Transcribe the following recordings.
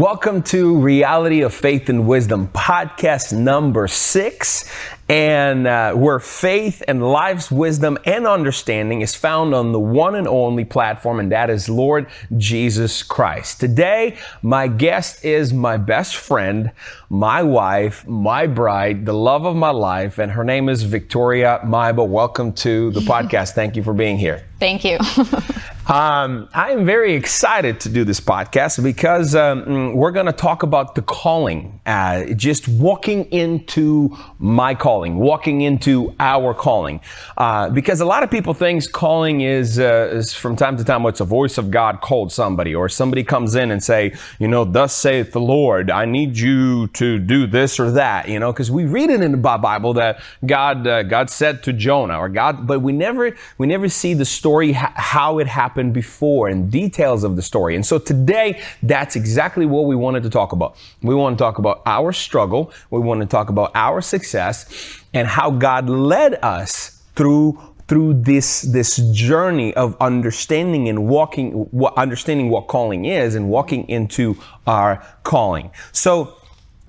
Welcome to Reality of Faith and Wisdom, podcast number six, and uh, where faith and life's wisdom and understanding is found on the one and only platform, and that is Lord Jesus Christ. Today, my guest is my best friend, my wife, my bride, the love of my life, and her name is Victoria Maiba. Welcome to the podcast. Thank you for being here. Thank you. Um, I am very excited to do this podcast because um, we're going to talk about the calling, uh, just walking into my calling, walking into our calling. Uh, because a lot of people think calling is, uh, is from time to time what's a voice of God called somebody, or somebody comes in and say, you know, thus saith the Lord, I need you to do this or that, you know, because we read it in the Bible that God uh, God said to Jonah, or God, but we never we never see the story how it happened before and details of the story. And so today, that's exactly what we wanted to talk about. We want to talk about our struggle. We want to talk about our success and how God led us through through this this journey of understanding and walking understanding what calling is and walking into our calling. So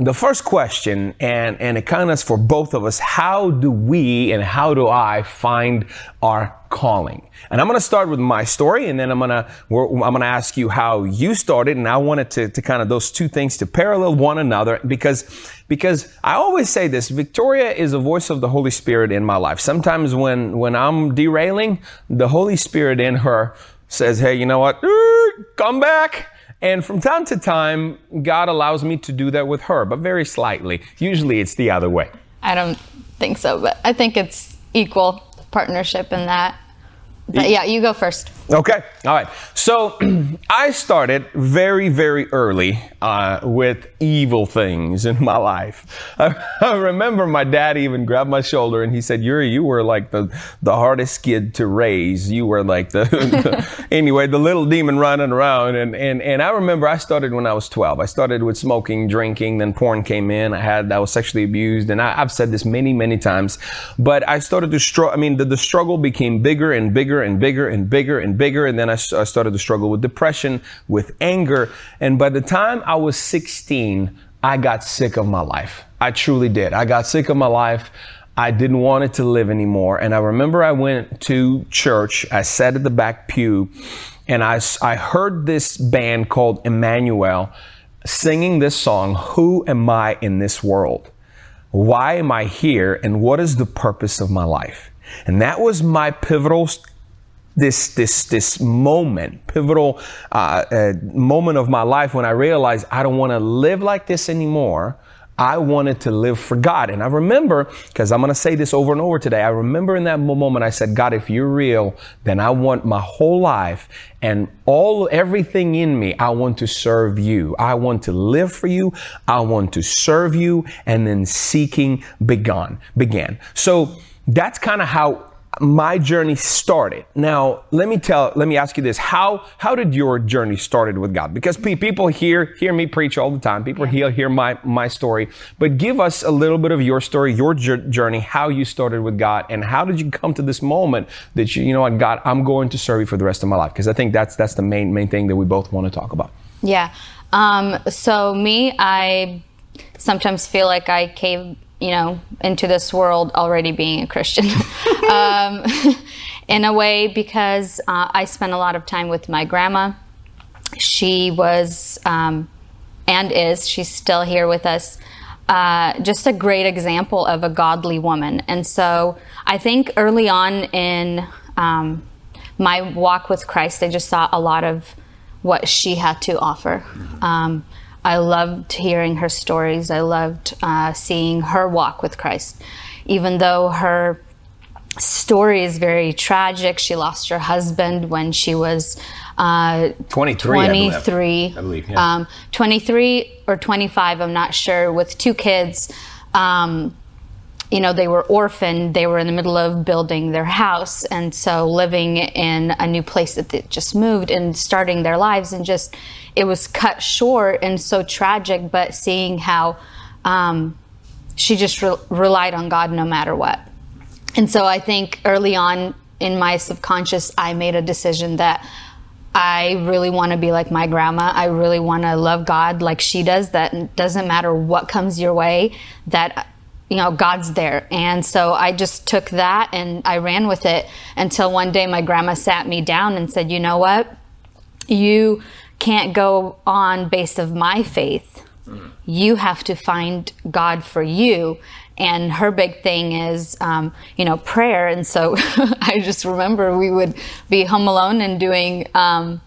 the first question, and, and it kind of is for both of us, how do we and how do I find our calling? And I'm going to start with my story, and then I'm going to I'm going to ask you how you started, and I wanted to, to kind of those two things to parallel one another because because I always say this: Victoria is a voice of the Holy Spirit in my life. Sometimes when when I'm derailing, the Holy Spirit in her says, "Hey, you know what? Come back." And from time to time, God allows me to do that with her, but very slightly. Usually it's the other way. I don't think so, but I think it's equal partnership in that. But yeah, you go first. Okay. All right. So I started very, very early uh, with evil things in my life. I, I, remember my dad even grabbed my shoulder and he said, Yuri, you were like the, the hardest kid to raise. You were like the, the anyway, the little demon running around. And, and, and I remember I started when I was 12. I started with smoking, drinking, then porn came in. I had, I was sexually abused. And I, have said this many, many times, but I started to struggle. I mean, the, the struggle became bigger and bigger and bigger and bigger and bigger. And then I, I started to struggle with depression, with anger. And by the time I was 16, I got sick of my life. I truly did. I got sick of my life. I didn't want it to live anymore. And I remember I went to church. I sat at the back pew and I, I heard this band called Emmanuel singing this song, Who Am I in This World? Why am I here? And what is the purpose of my life? And that was my pivotal this this this moment, pivotal uh, uh, moment of my life when I realized I don't want to live like this anymore. I wanted to live for God. And I remember, because I'm going to say this over and over today, I remember in that moment I said, God, if you're real, then I want my whole life and all, everything in me, I want to serve you. I want to live for you. I want to serve you. And then seeking began, began. So that's kind of how my journey started. Now, let me tell, let me ask you this: how how did your journey started with God? Because people hear hear me preach all the time. People hear hear my my story, but give us a little bit of your story, your journey, how you started with God, and how did you come to this moment that you you know what God, I'm going to serve you for the rest of my life? Because I think that's that's the main main thing that we both want to talk about. Yeah. Um, so me, I sometimes feel like I came you know, into this world already being a Christian. um, in a way, because uh, I spent a lot of time with my grandma. She was um, and is, she's still here with us. Uh, just a great example of a godly woman. And so I think early on in um, my walk with Christ, I just saw a lot of what she had to offer. Um, I loved hearing her stories. I loved uh, seeing her walk with Christ. Even though her story is very tragic, she lost her husband when she was uh, 23. 23. I believe, I believe yeah. um, 23 or 25, I'm not sure, with two kids. Um, you know, they were orphaned. They were in the middle of building their house. And so living in a new place that they just moved and starting their lives and just, it was cut short and so tragic, but seeing how um, she just re- relied on God no matter what. And so I think early on in my subconscious, I made a decision that I really want to be like my grandma. I really want to love God like she does. That doesn't matter what comes your way, that, you know, God's there. And so I just took that and I ran with it until one day my grandma sat me down and said, you know what? You can't go on based of my faith. You have to find God for you and her big thing is um, you know prayer and so i just remember we would be home alone and doing um,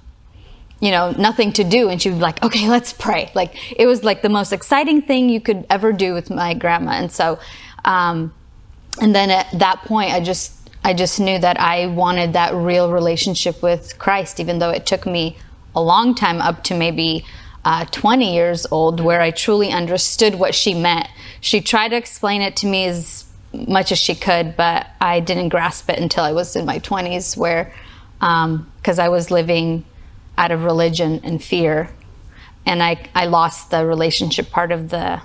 you know nothing to do. And she would be like okay let's pray. Like it was like the most exciting thing you could ever do with my grandma. And so um, and then at that point i just i just knew that i wanted that real relationship with christ even though it took me a long time up to maybe uh, 20 years old where I truly understood what she meant. She tried to explain it to me as much as she could, but I didn't grasp it until I was in my 20s, where, because um, I was living out of religion and fear, and I, I lost the relationship part of the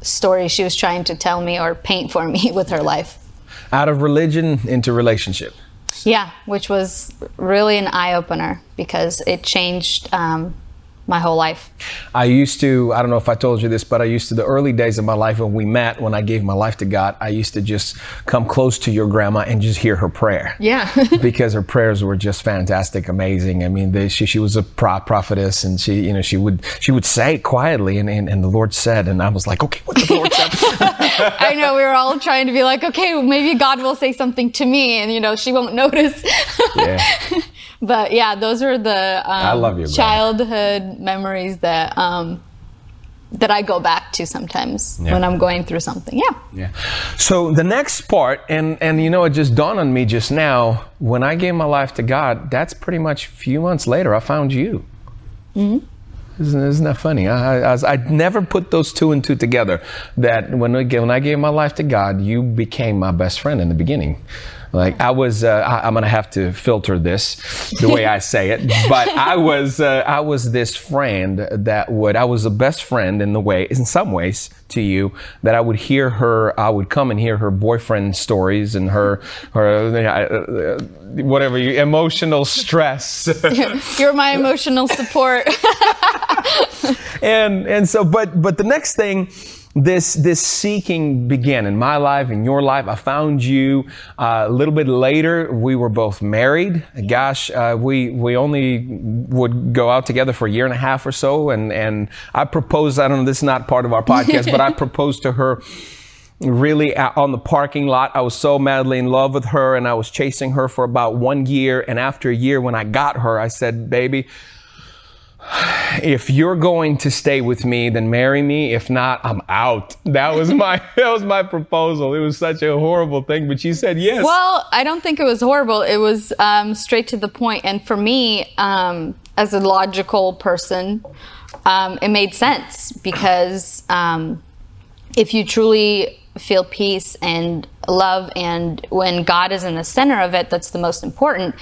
story she was trying to tell me or paint for me with her life. Out of religion into relationship. Yeah, which was really an eye opener because it changed. Um, my whole life. I used to, I don't know if I told you this, but I used to, the early days of my life when we met, when I gave my life to God, I used to just come close to your grandma and just hear her prayer. Yeah. because her prayers were just fantastic, amazing. I mean, they, she, she was a pro- prophetess and she, you know, she would, she would say quietly and, and, and the Lord said, and I was like, okay, what the Lord said? I know we were all trying to be like, okay, maybe God will say something to me and, you know, she won't notice. yeah but yeah, those are the um, I love you, childhood memories that um, that I go back to sometimes yeah. when I'm going through something. Yeah. Yeah. So the next part, and and you know, it just dawned on me just now when I gave my life to God. That's pretty much a few months later. I found you. Mm-hmm. Isn't, isn't, that funny? I, I, I, never put those two and two together. That when I, when I gave my life to God, you became my best friend in the beginning. Like I was, uh, I, am gonna have to filter this the way I say it, but I was, uh, I was this friend that would, I was the best friend in the way, in some ways, to you that I would hear her, I would come and hear her boyfriend stories and her, her, uh, whatever, emotional stress. You're my emotional support. and and so, but but the next thing this this seeking began in my life in your life. I found you uh, a little bit later. We were both married. Gosh uh, we we only would go out together for a year and a half or so. And and i proposed i don't know this is not part of our podcast but i proposed to her really on the parking lot. I was so madly in love with her and i was chasing her for about one year. And after a year when i got her i said baby if you're going to stay with me, then marry me. If not, I'm out. That was my that was my proposal. It was such a horrible thing, but she said yes. Well, I don't think it was horrible. It was um, straight to the point. And for me, um, as a logical person, um, it made sense because um, if you truly feel peace and love and when God is in the center of it, that's the most important.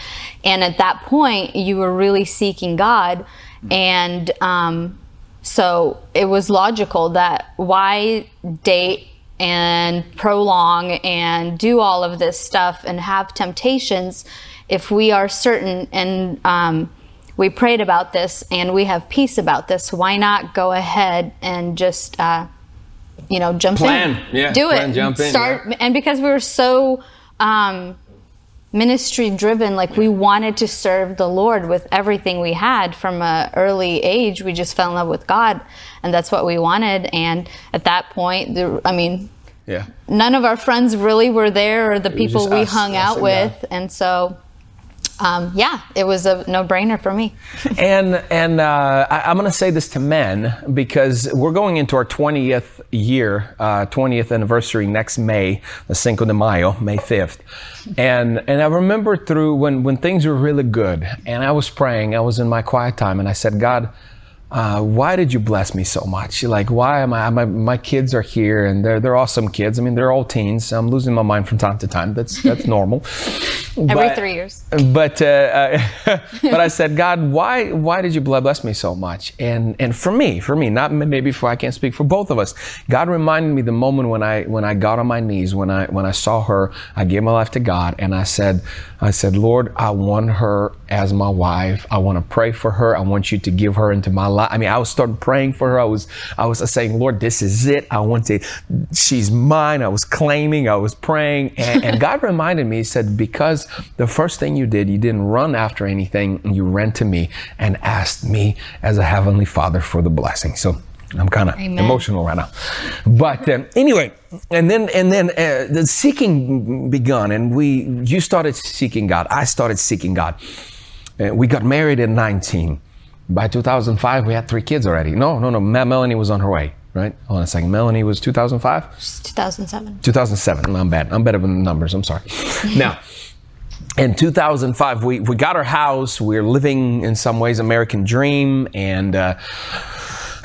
And at that point, you were really seeking God and um, so it was logical that why date and prolong and do all of this stuff and have temptations if we are certain and um, we prayed about this and we have peace about this why not go ahead and just uh, you know jump plan. in yeah, do plan, it jump in, start yeah. and because we were so um, ministry driven like we wanted to serve the lord with everything we had from an early age. We just fell in love with god and that's what we wanted. And at that point the, i mean yeah. none of our friends really were there or the it people we us, hung us out with. God. and so um, yeah, it was a no-brainer for me. and and uh, I, am going to say this to men because we're going into our 20th year, uh, 20th anniversary next May, the Cinco de Mayo, May 5th. And and I remember through when when things were really good, and I was praying, I was in my quiet time, and I said, God, uh, why did you bless me so much? Like, why am I? My, my kids are here, and they're they're awesome kids. I mean, they're all teens. I'm losing my mind from time to time. That's that's normal. Every but, three years. But uh, uh, but I said, God, why why did you bless me so much? And and for me, for me, not maybe for I can't speak for both of us. God reminded me the moment when I when I got on my knees when I when I saw her. I gave my life to God, and I said, I said, Lord, I want her as my wife. I want to pray for her. I want you to give her into my life. I mean, I was starting praying for her. I was, I was saying, Lord, this is it. I want to, she's mine. I was claiming, I was praying. And, and God reminded me, He said, because the first thing you did, you didn't run after anything. You ran to me and asked me as a heavenly father for the blessing. So I'm kind of emotional right now. But um, anyway, and then and then uh, the seeking begun, and we you started seeking God. I started seeking God. Uh, we got married at 19. By 2005, we had three kids already. No, no, no. Melanie was on her way. Right? Hold on a second. Melanie was 2005. 2007. 2007. I'm bad. I'm better with the numbers. I'm sorry. now in 2005, we, we got our house. We we're living in some ways American dream, and uh,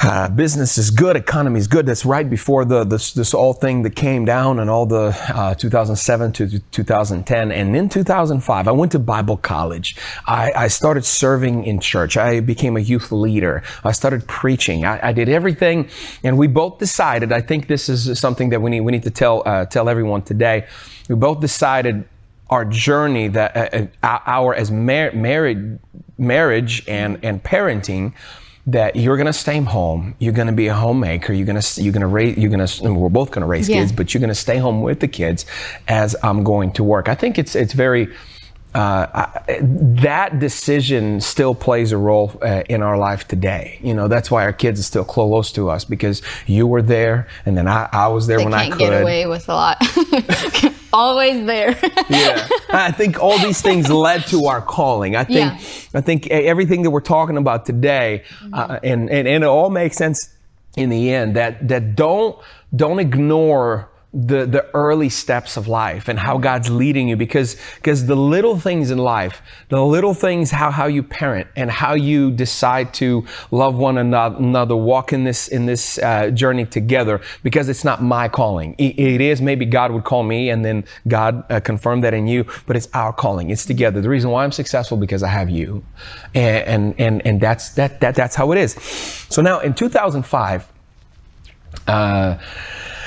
uh, business is good, economy is good. That's right before the this, this all thing that came down and all the uh, 2007 to 2010. And in 2005, I went to Bible college. I, I, started serving in church. I became a youth leader. I started preaching. I, I, did everything, and we both decided. I think this is something that we need we need to tell uh, tell everyone today. We both decided our journey that uh, uh, our as mar- married marriage and and parenting that you're going to stay home. You're going to be a homemaker. You're going to you're going to raise. You're going to. We're both going to raise yeah. kids, but you're going to stay home with the kids as I'm going to work. I think it's it's very. Uh, I, that decision still plays a role uh, in our life today. You know, that's why our kids are still close to us because you were there, and then I, I was there they when I could. get away with a lot. always there. yeah, I think all these things led to our calling. I think yeah. I think everything that we're talking about today, mm-hmm. uh, and, and and it all makes sense in the end. That that don't don't ignore the the early steps of life and how God's leading you because because the little things in life, the little things how how you parent and how you decide to love one another, walk in this in this uh, journey together because it's not my calling. it, it is maybe God would call me and then God uh, confirmed that in you, but it's our calling. It's together. The reason why I'm successful because I have you, and and and, and that's that that that's how it is. So now in 2005. Uh,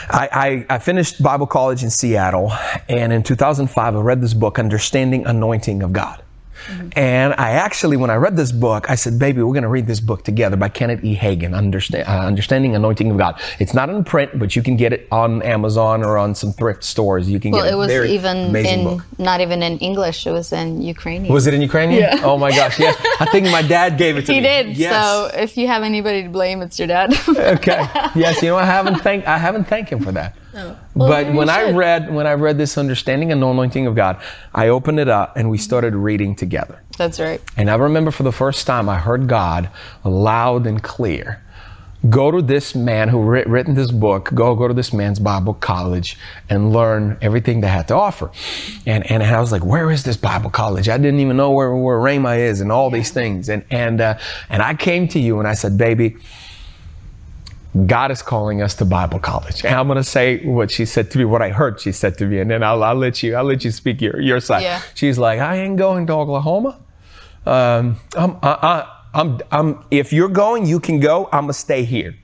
I, I, I, finished Bible college in Seattle, and in 2005, I read this book, Understanding Anointing of God. Mm-hmm. And I actually, when I read this book, I said, baby, we're going to read this book together by Kenneth E. Understand, uh, Understanding Anointing of God. It's not in print, but you can get it on Amazon or on some thrift stores. You can well, get it. Well, it. was even in, book. not even in English. It was in Ukrainian. Was it in Ukrainian? Yeah. Oh my gosh, yes. I think my dad gave it to he me. He did. Yes. So if you have anybody to blame, it's your dad. okay. Yes, you know, I haven't thanked, I haven't thanked him for that. Oh. Well, but when I read when I read this understanding and anointing of God, I opened it up and we started reading together. That's right. And I remember for the first time I heard God loud and clear. Go to this man who writ, written this book. Go go to this man's Bible college and learn everything they had to offer. And and I was like, where is this Bible college? I didn't even know where where Rhema is and all these things. And and uh, and I came to you and I said, baby God is calling us to Bible college. And I'm going to say what she said to me, what I heard she said to me, and then I'll, I'll let you, I'll let you speak your, your side. Yeah. She's like, I ain't going to Oklahoma. Um, I'm, I, I, I'm, I'm, if you're going, you can go. I'm going to stay here.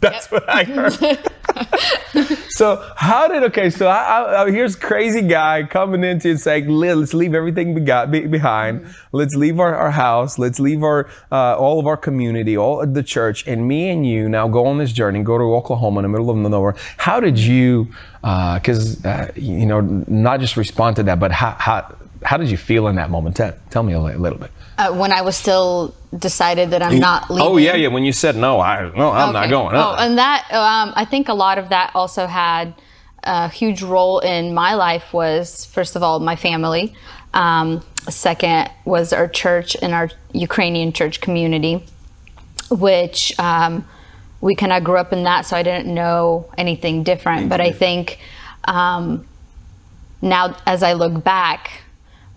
That's yep. what I heard. so how did okay? So I, I, here's crazy guy coming into and saying, "Let's leave everything we got behind. Mm-hmm. Let's leave our, our house. Let's leave our uh, all of our community, all of the church, and me and you now go on this journey. Go to Oklahoma in the middle of nowhere. How did you? Because uh, uh, you know, not just respond to that, but how how how did you feel in that moment? Tell, tell me a little bit uh, when I was still decided that I'm not leaving. Oh yeah, yeah. When you said no, I no, I'm okay. not going. Oh, and that um, I think a lot of that also had a huge role in my life. Was first of all my family. Um, second was our church and our Ukrainian church community, which um, we kind of grew up in that, so I didn't know anything different. But I think um, now, as I look back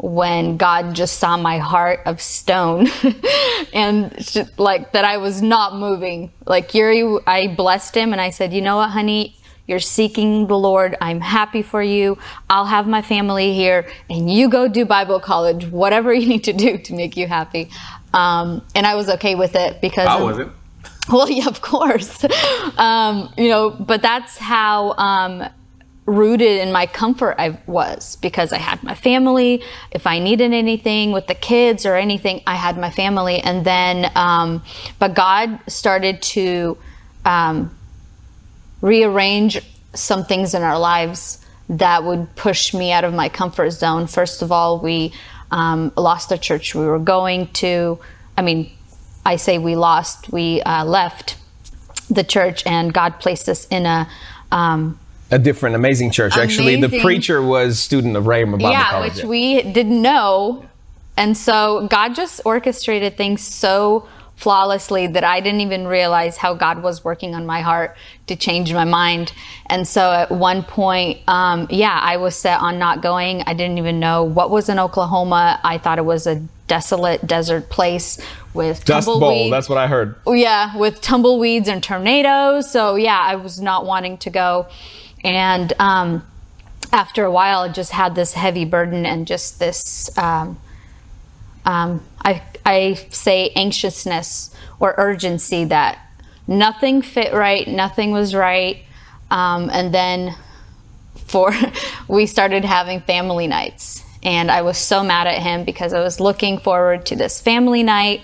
when God just saw my heart of stone and just, like that I was not moving. Like Yuri, I blessed him and I said, you know what, honey, you're seeking the Lord. I'm happy for you. I'll have my family here and you go do Bible college, whatever you need to do to make you happy. Um, and I was okay with it because I wasn't. Well, yeah, of course. Um, you know, but that's how um, rooted in my comfort I was because I had my family. If I needed anything with the kids or anything, I had my family. And then, um, but God started to um, rearrange some things in our lives that would push me out of my comfort zone. First of all, we um, lost the church we were going to. I mean, I say we lost, we uh, left the church, and God placed us in a um, a different amazing church. Actually, the preacher was student of Rhema Bible yeah, College. which we didn't know, and so God just orchestrated things so flawlessly that I didn't even realize how God was working on my heart to change my mind. And so at one point, um, yeah, I was set on not going. I didn't even know what was in Oklahoma. I thought it was a desolate desert place with Dust Bowl. That's what I heard. yeah, with tumbleweeds and tornadoes. So yeah, I was not wanting to go, and um, after a while, I just had this heavy burden and just this. Um, um, I I say anxiousness or urgency that nothing fit right, nothing was right, um, and then for we started having family nights. And i was so mad at him because i was looking forward to this family night.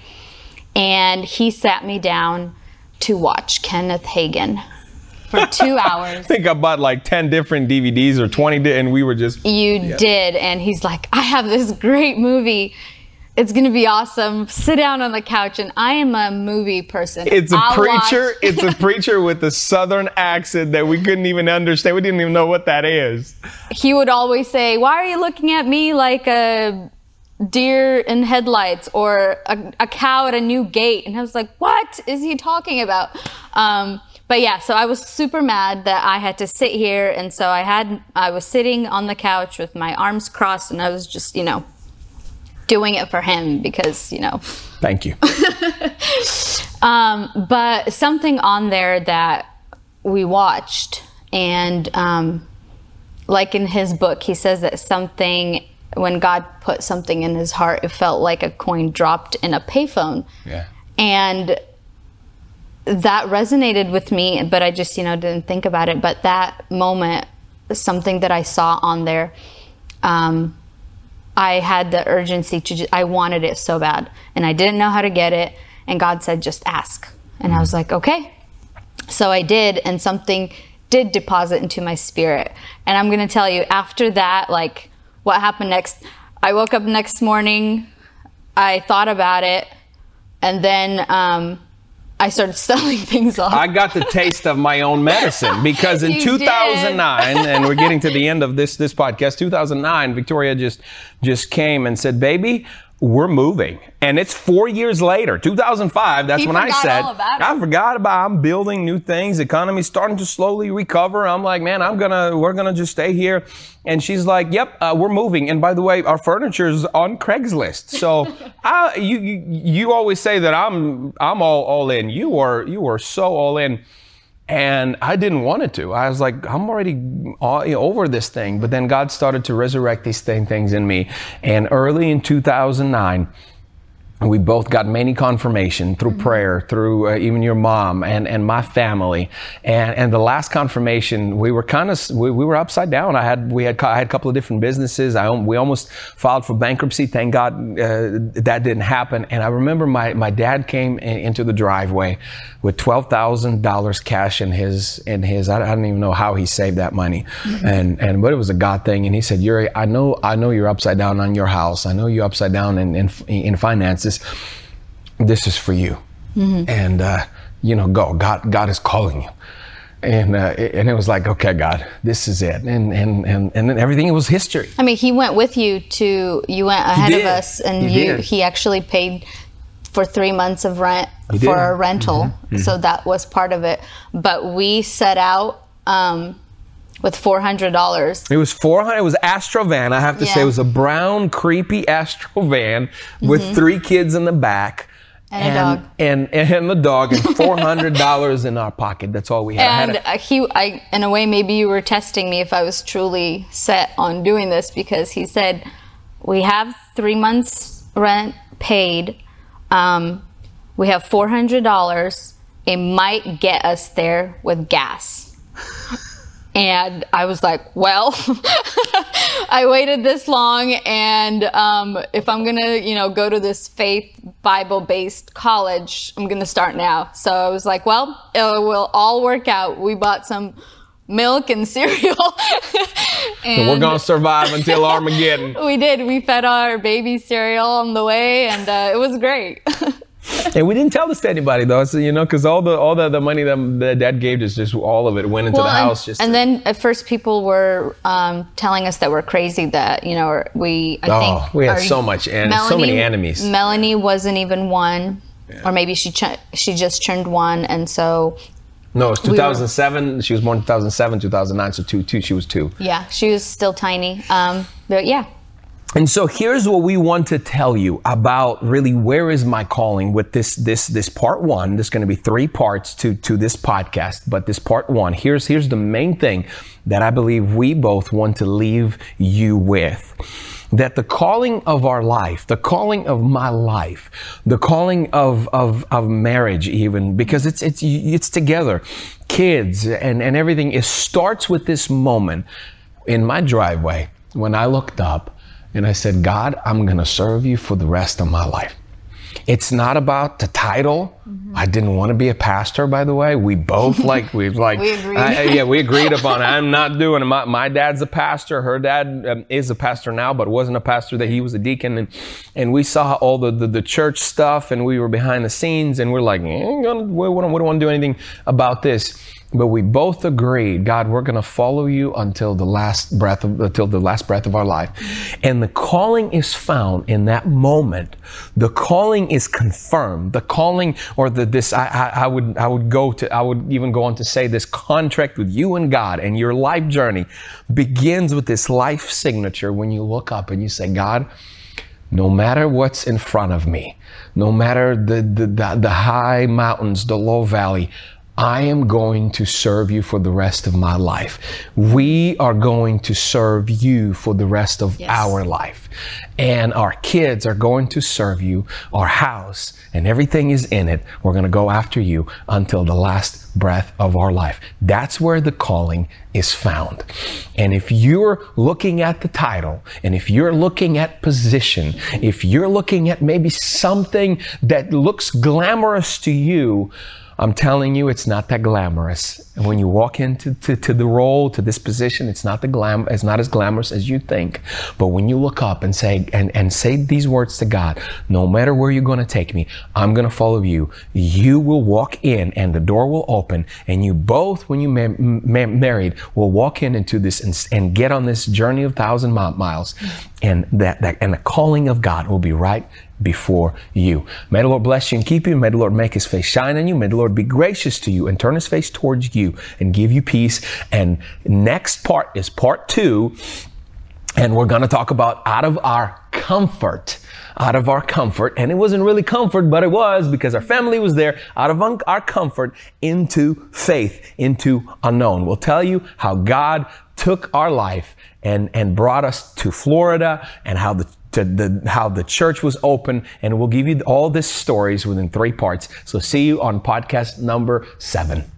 And he sat me down to watch kenneth Hagin for two hours I think I bought like 10 different DVDs or 20, di- and we were just. you did and he's like i have this great movie it's gonna be awesome sit down on the couch and i am a movie person It's a I'll preacher. watch- it's a preacher with a southern accent that we couldn't even understand. We didn't even know what that is. he would always say, Why are you looking at me like a deer in headlights or a, a cow at a new gate? And I was like, What is he talking about? Um, but yeah, so I was super mad that I had to sit here. And so I had, I was sitting on the couch with my arms crossed and I was just, you know, doing it for him because, you know, Thank you. um, but something on there that we watched, and um, like in his book, he says that something, when God put something in his heart, it felt like a coin dropped in a payphone. Yeah. And that resonated with me, but I just, you know, didn't think about it. But that moment, something that I saw on there, um, I had the urgency to, ju- I wanted it so bad and I didn't know how to get it. And God said, just ask. And I was like, okay. So I did, and something did deposit into my spirit. And I'm going to tell you, after that, like what happened next, I woke up next morning, I thought about it, and then um, I started selling things off. I got the taste of my own medicine because in 2009, and we're getting to the end of this this podcast. 2009, Victoria just just came and said, "Baby." We're moving, and it's four years later, 2005. That's He when I said, all about it. "I forgot about. I'm building new things. The economy's starting to slowly recover." I'm like, "Man, I'm gonna, we're gonna just stay here." And she's like, "Yep, uh, we're moving." And by the way, our furniture's on Craigslist. So, I, you, you, you always say that I'm, I'm all, all in. You are, you are so all in. And I didn't want it to. I was like, I'm already over this thing. But then God started to resurrect these thing, things in me. And early in 2009, we both got many confirmation through prayer, through uh, even your mom and, and my family. And, and the last confirmation, we were kind of, we, we were upside down. I had, we had, I had a couple of different businesses. I, we almost filed for bankruptcy. Thank God, uh, that didn't happen. And I remember my, my dad came in, into the driveway with $12,000 cash in his, in his, I, I don't even know how he saved that money. And, and, but it was a God thing. And he said, Yuri, I know, I know you're upside down on your house. I know you're upside down in, in, in finances. This is for you. And, uh, you know, go. God, God is calling you. And, uh, it- and it was like, okay, God, this is it. And, and, and, and then everything was history. I mean, he went with you to, you went ahead of us, and He you, did. he actually paid for three months of rent He for did. Mm-hmm. a rental. So that was part of it. But we set out, um, with four hundred dollars. It was 400. It was Astro van. I have to say, it was a brown, creepy Astro van with three kids in the back. Mm-hmm. And a dog. And, and the dog, and $400 in our pocket. That's all we had. I had And a- uh, he, I, in a way, maybe you were testing me if I was truly set on doing this because he said, "We have three months rent paid. Um, we have four hundred dollars. It might get us there with gas." And I was like, well, I waited this long, and um, if I'm gonna, you know, go to this faith Bible based college, I'm gonna start now. So I was like, well, it will all work out. We bought some milk and cereal. and We're going to survive until Armageddon. we did. We fed our baby cereal on the way, and uh, it was great. And we didn't tell this to anybody, though. So, you know, because all the all the, the money that, that dad gave us, just all of it went into the and, house. Just and to- then at first people were um, telling us that we're crazy that you know we I Oh, think we had our- so much en- so many enemies. Melanie wasn't even one, or maybe she ch- she just turned one, and so no, it was we were- 2007. She was born in 2007, 2009, so two, two. She was two. yeah, she was still tiny. Um, but yeah, And so here's what we want to tell you about really where is my calling with this this this part one. There's going to be three parts to to this podcast, but this part one. Here's here's the main thing that I believe we both want to leave you with. That the calling of our life, the calling of my life, the calling of of, of marriage, even because it's it's it's together, kids and and everything. It starts with this moment in my driveway when I looked up and I said, God, I'm going to serve you for the rest of my life. It's not about the title. I didn't want to be a pastor, by the way. We both like we like We agreed. I- yeah, we agreed upon. It. I'm not doing it. My, my dad's a pastor. Her dad um, is a pastor now, but wasn't a pastor. That he was a deacon, and and we saw all the, the, the church stuff, and we were behind the scenes, and we're like, eh, gonna- we don't, we don't want to do anything about this. But we both agreed, God, we're going to follow you until the last breath of until the last breath of our life. And the calling is found in that moment. The calling is confirmed. The calling or the this I, I, I would I would go to I would even go on to say this contract with you and God and your life journey begins with this life signature when you look up and you say, God, no matter what's in front of me, no matter the, the, the, the high mountains, the low valley, I am going to serve you for the rest of my life. We are going to serve you for the rest of Yes. our life. And our kids are going to serve you, our house, and everything is in it. We're going to go after you until the last breath of our life. That's where the calling is found. And if you're looking at the title, and if you're looking at position, if you're looking at maybe something that looks glamorous to you, I'm telling you, it's not that glamorous. And when you walk into to, to the role, to this position, it's not the glam, it's not as glamorous as you think. But when you look up and say and, and say these words to God, no matter where you're going to take me, I'm going to follow you. You will walk in, and the door will open, and you both, when you ma- ma- married, will walk in into this and, and get on this journey of thousand miles, and that, that and the calling of God will be right before you. May the Lord bless you and keep you. May the Lord make his face shine on you. May the Lord be gracious to you and turn his face towards you and give you peace. And next part is part two. And we're going to talk about out of our comfort. Out of our comfort. And it wasn't really comfort, but it was because our family was there. Out of un- our comfort into faith, into unknown. We'll tell you how God took our life and, and brought us to Florida and how the to the how the church was open and we'll give you all these stories within three parts. So see you on podcast number seven